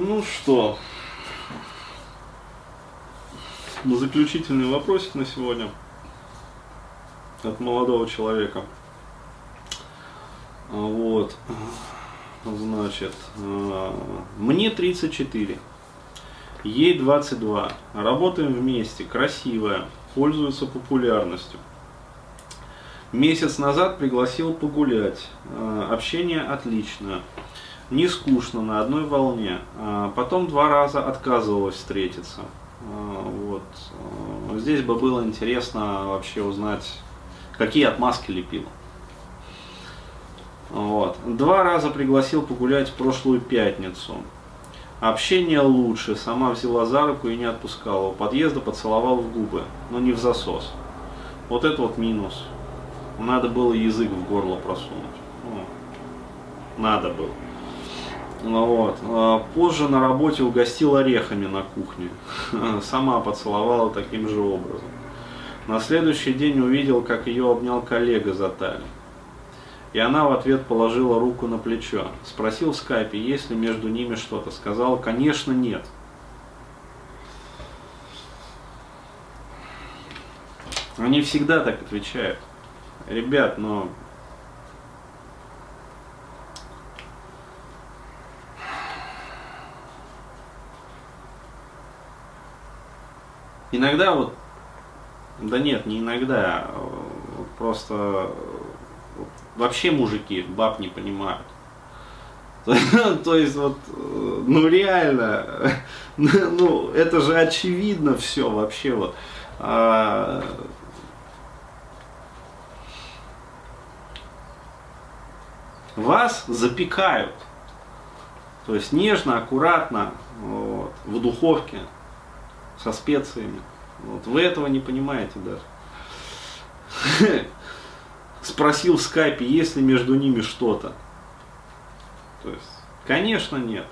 Ну что, заключительный вопросик на сегодня от молодого человека. Вот, значит, э, мне 34, ей 22, работаем вместе, красивая, пользуется популярностью. Месяц назад пригласил погулять. Э, общение отличное. Не скучно, на одной волне. Э, потом два раза отказывалась встретиться. Э, вот. Здесь бы было интересно вообще узнать, какие отмазки лепила. Вот. Два раза пригласил погулять в прошлую пятницу. Общение лучше, сама взяла за руку и не отпускала. У подъезда поцеловал в губы, но не в засос. Вот это вот минус. Надо было язык в горло просунуть. Ну, надо было. Ну, вот. А позже на работе угостил орехами на кухне. Сама поцеловала таким же образом. На следующий день увидел, как ее обнял коллега за талию. И она в ответ положила руку на плечо. Спросил в скайпе, есть ли между ними что-то. Сказал, конечно, нет. Они всегда так отвечают ребят, но иногда вот, да нет, не иногда, а просто вообще мужики баб не понимают. То есть вот, ну реально, ну это же очевидно все вообще вот. А, вас запекают. То есть нежно, аккуратно, вот, в духовке, со специями. Вот, вы этого не понимаете даже. Спросил в скайпе, есть ли между ними что-то. То есть, конечно, нет.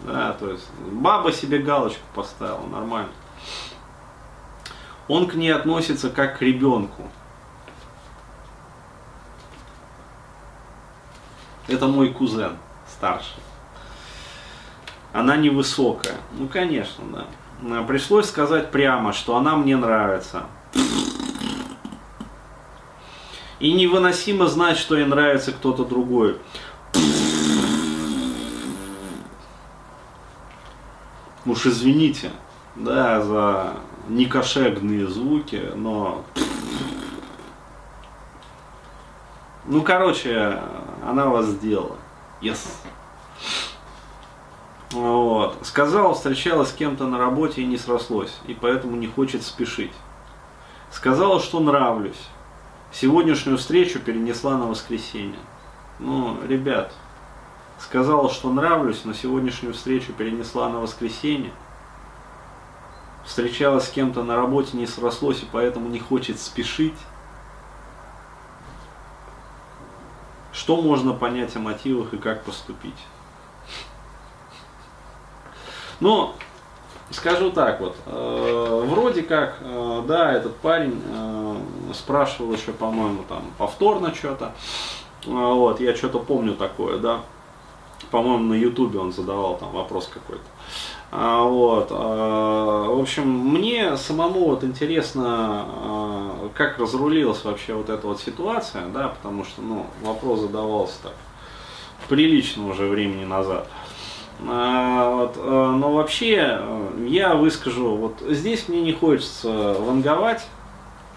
Да, то есть, баба себе галочку поставила, нормально. Он к ней относится как к ребенку. Это мой кузен старший. Она невысокая. Ну, конечно, да. Пришлось сказать прямо, что она мне нравится. И невыносимо знать, что ей нравится кто-то другой. Уж извините, да, за некошегные звуки, но... Ну, короче, она вас сделала. Yes. Вот. Сказала, встречалась с кем-то на работе и не срослось, и поэтому не хочет спешить. Сказала, что нравлюсь. Сегодняшнюю встречу перенесла на воскресенье. Ну, ребят, сказала, что нравлюсь, но сегодняшнюю встречу перенесла на воскресенье. Встречалась с кем-то на работе, не срослось, и поэтому не хочет спешить. Что можно понять о мотивах и как поступить? Но скажу так вот, э, вроде как, э, да, этот парень э, спрашивал еще, по-моему, там повторно что-то, э, вот, я что-то помню такое, да, по-моему, на ютубе он задавал там вопрос какой-то. А, вот, а, в общем, мне самому вот интересно, а, как разрулилась вообще вот эта вот ситуация, да, потому что, ну, вопрос задавался так прилично уже времени назад. Вот, но вообще я выскажу, вот здесь мне не хочется ванговать,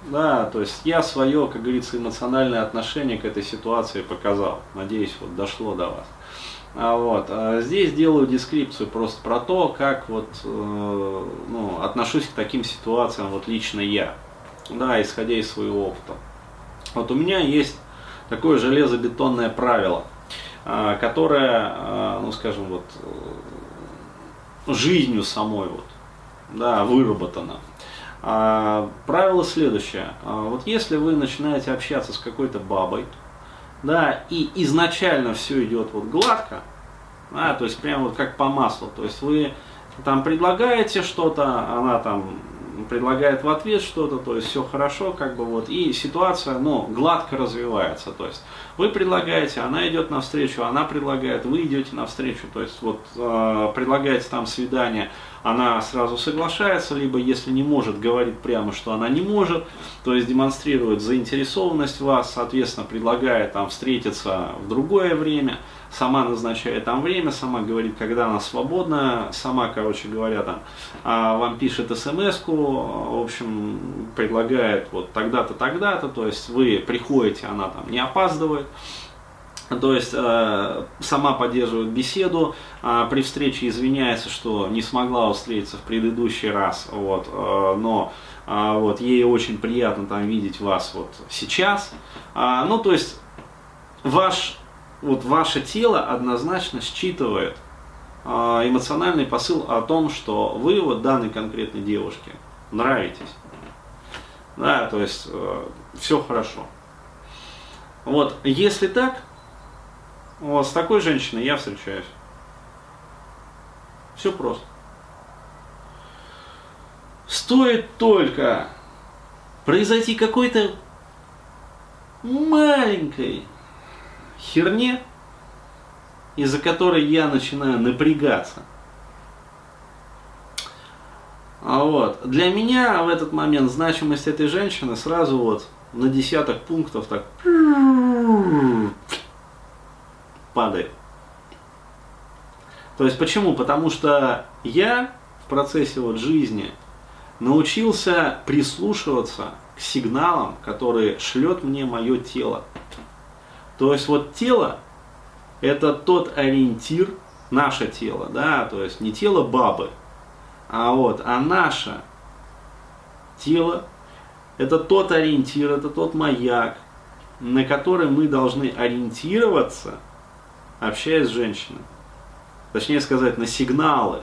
да, то есть я свое, как говорится, эмоциональное отношение к этой ситуации показал. Надеюсь, вот дошло до вас. А вот. А здесь делаю дескрипцию просто про то, как вот, э, ну, отношусь к таким ситуациям вот лично я, да, исходя из своего опыта. Вот у меня есть такое железобетонное правило, э, которое, э, ну скажем, вот э, жизнью самой вот, да, выработано. А, правило следующее. А, вот если вы начинаете общаться с какой-то бабой, да, и изначально все идет вот гладко, да, то есть прямо вот как по маслу, то есть вы там предлагаете что-то, она там предлагает в ответ что-то, то есть все хорошо, как бы вот, и ситуация, ну, гладко развивается, то есть вы предлагаете, она идет навстречу, она предлагает, вы идете навстречу, то есть вот э, предлагаете там свидание, она сразу соглашается, либо если не может, говорит прямо, что она не может, то есть демонстрирует заинтересованность вас, соответственно, предлагает там встретиться в другое время, сама назначает там время, сама говорит, когда она свободна, сама, короче говоря, там а, вам пишет смс в общем, предлагает вот тогда-то, тогда-то, то есть вы приходите, она там не опаздывает, то есть э, сама поддерживает беседу, э, при встрече извиняется, что не смогла встретиться в предыдущий раз, вот, э, но э, вот, ей очень приятно там видеть вас вот сейчас. Э, ну, то есть ваш вот ваше тело однозначно считывает э, эмоциональный посыл о том, что вы вот данной конкретной девушке нравитесь. Да, то есть э, все хорошо. Вот, если так, вот, с такой женщиной я встречаюсь. Все просто. Стоит только произойти какой-то маленькой херне, из-за которой я начинаю напрягаться. А вот. Для меня в этот момент значимость этой женщины сразу вот на десяток пунктов так падает. То есть почему? Потому что я в процессе вот жизни научился прислушиваться к сигналам, которые шлет мне мое тело. То есть вот тело это тот ориентир, наше тело, да, то есть не тело бабы, а вот, а наше тело это тот ориентир, это тот маяк, на который мы должны ориентироваться, общаясь с женщиной. Точнее сказать, на сигналы,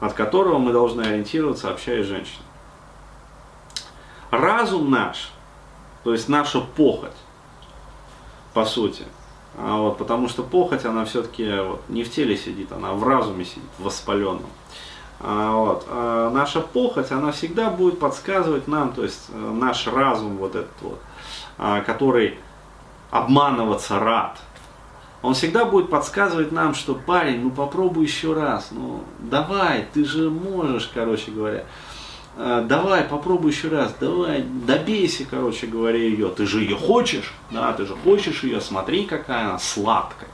от которого мы должны ориентироваться, общаясь с женщиной. Разум наш, то есть наша похоть, по сути. А вот, потому что похоть, она все-таки вот, не в теле сидит, она в разуме сидит, воспаленном. А, вот, а наша похоть, она всегда будет подсказывать нам, то есть э, наш разум вот этот вот, а, который обманываться рад, он всегда будет подсказывать нам, что парень, ну попробуй еще раз, ну давай, ты же можешь, короче говоря. «Э, давай, попробуй еще раз, давай, добейся, короче говоря, ее. Ты же ее хочешь, да, ты же хочешь ее, смотри, какая она сладкая,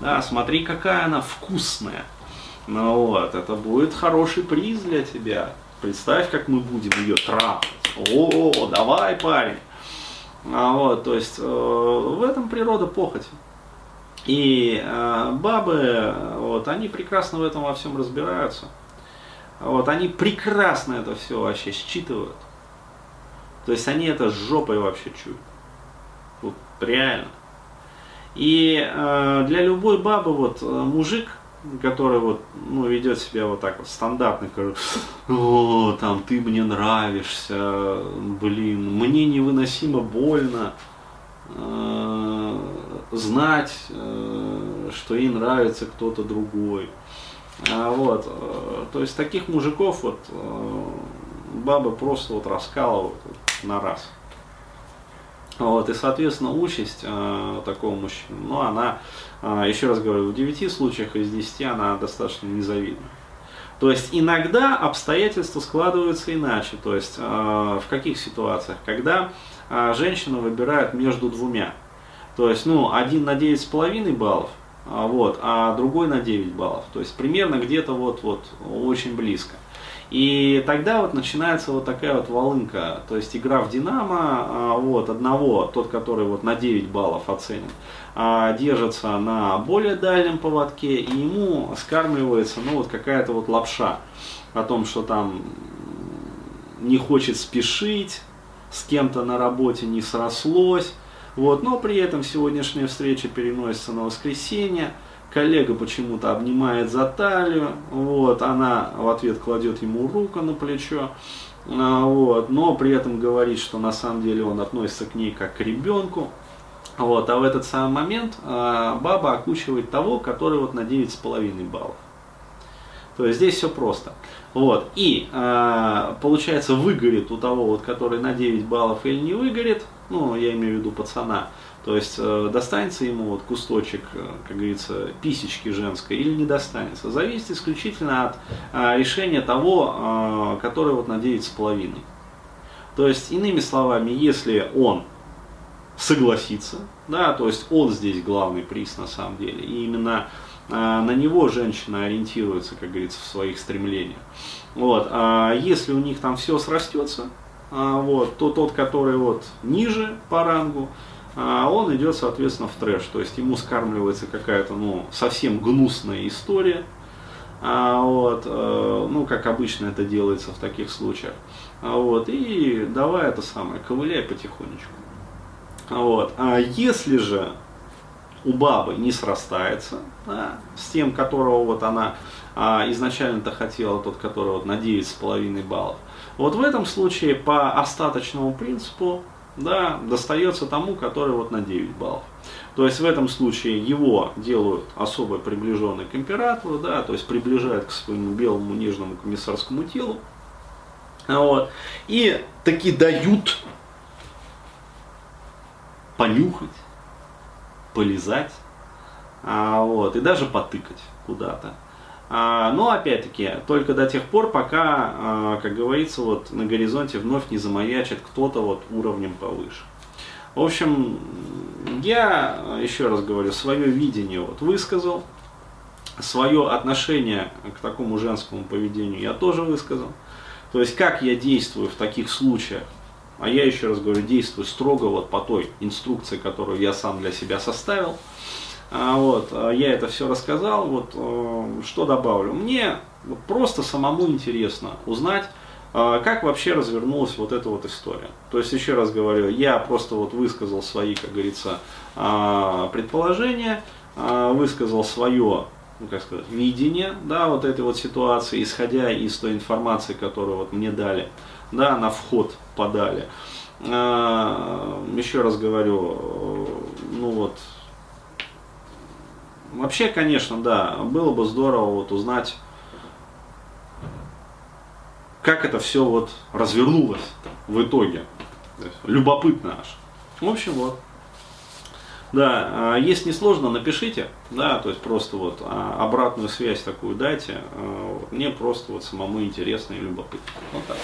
да, смотри, какая она вкусная. Ну вот, это будет хороший приз для тебя. Представь, как мы будем ее трахать. О, давай, парень. А вот, то есть э, в этом природа похоти. И э, бабы, вот, они прекрасно в этом во всем разбираются. Вот, они прекрасно это все вообще считывают. То есть они это с жопой вообще чуют. Вот реально. И э, для любой бабы вот э, мужик, который вот, ну, ведет себя вот так вот стандартно, говорит, о, там, ты мне нравишься, блин, мне невыносимо больно э, знать, э, что ей нравится кто-то другой. А, вот, э, то есть таких мужиков вот э, бабы просто вот раскалывают на раз. Вот, и, соответственно, участь э, такого мужчины, ну, она, э, еще раз говорю, в 9 случаях из 10 она достаточно незавидна. То есть иногда обстоятельства складываются иначе. То есть э, в каких ситуациях? Когда э, женщина выбирает между двумя. То есть, ну, один на 9,5 баллов, вот, а другой на 9 баллов. То есть примерно где-то вот, вот очень близко. И тогда вот начинается вот такая вот волынка, то есть игра в Динамо, а, вот, одного, тот, который вот на 9 баллов оценен, а, держится на более дальнем поводке, и ему скармливается, ну, вот какая-то вот лапша о том, что там не хочет спешить, с кем-то на работе не срослось, вот, но при этом сегодняшняя встреча переносится на воскресенье. Коллега почему-то обнимает за талию, вот, она в ответ кладет ему руку на плечо, а, вот, но при этом говорит, что на самом деле он относится к ней как к ребенку. Вот, а в этот самый момент а, баба окучивает того, который вот на 9,5 баллов. То есть здесь все просто. Вот. И э, получается выгорит у того, вот, который на 9 баллов или не выгорит, ну, я имею в виду пацана, то есть э, достанется ему вот кусточек, э, как говорится, писечки женской или не достанется. Зависит исключительно от э, решения того, э, который вот на 9,5. То есть, иными словами, если он согласится, да, то есть он здесь главный приз на самом деле, и именно на него женщина ориентируется, как говорится, в своих стремлениях. Вот. А если у них там все срастется, а, вот, то тот, который вот ниже по рангу, а, он идет, соответственно, в трэш. То есть ему скармливается какая-то, ну, совсем гнусная история. А, вот, а, ну, как обычно это делается в таких случаях. А, вот, и давай это самое, ковыляй потихонечку. Вот. А если же у бабы не срастается да, с тем, которого вот она а, изначально-то хотела, тот, который вот на 9,5 баллов, вот в этом случае по остаточному принципу да, достается тому, который вот на 9 баллов. То есть в этом случае его делают особо приближенный к императору, да, то есть приближают к своему белому нежному комиссарскому телу. Вот, и таки дают понюхать, полизать, а, вот, и даже потыкать куда-то. А, но опять-таки, только до тех пор, пока, а, как говорится, вот на горизонте вновь не замаячит кто-то вот уровнем повыше. В общем, я, еще раз говорю, свое видение вот высказал, свое отношение к такому женскому поведению я тоже высказал. То есть, как я действую в таких случаях, а я еще раз говорю, действую строго вот по той инструкции, которую я сам для себя составил. А, вот, а я это все рассказал, вот, э, что добавлю. Мне просто самому интересно узнать, э, как вообще развернулась вот эта вот история. То есть, еще раз говорю, я просто вот высказал свои, как говорится, предположения, высказал свое ну, как сказать, видение, да, вот этой вот ситуации, исходя из той информации, которую вот мне дали, да, на вход подали. Еще раз говорю, ну вот, Вообще, конечно, да, было бы здорово вот узнать, как это все вот развернулось в итоге. Любопытно аж. В общем, вот. Да, а, если не сложно, напишите, да, то есть просто вот а, обратную связь такую дайте. А, мне просто вот самому интересно и любопытно. Вот так.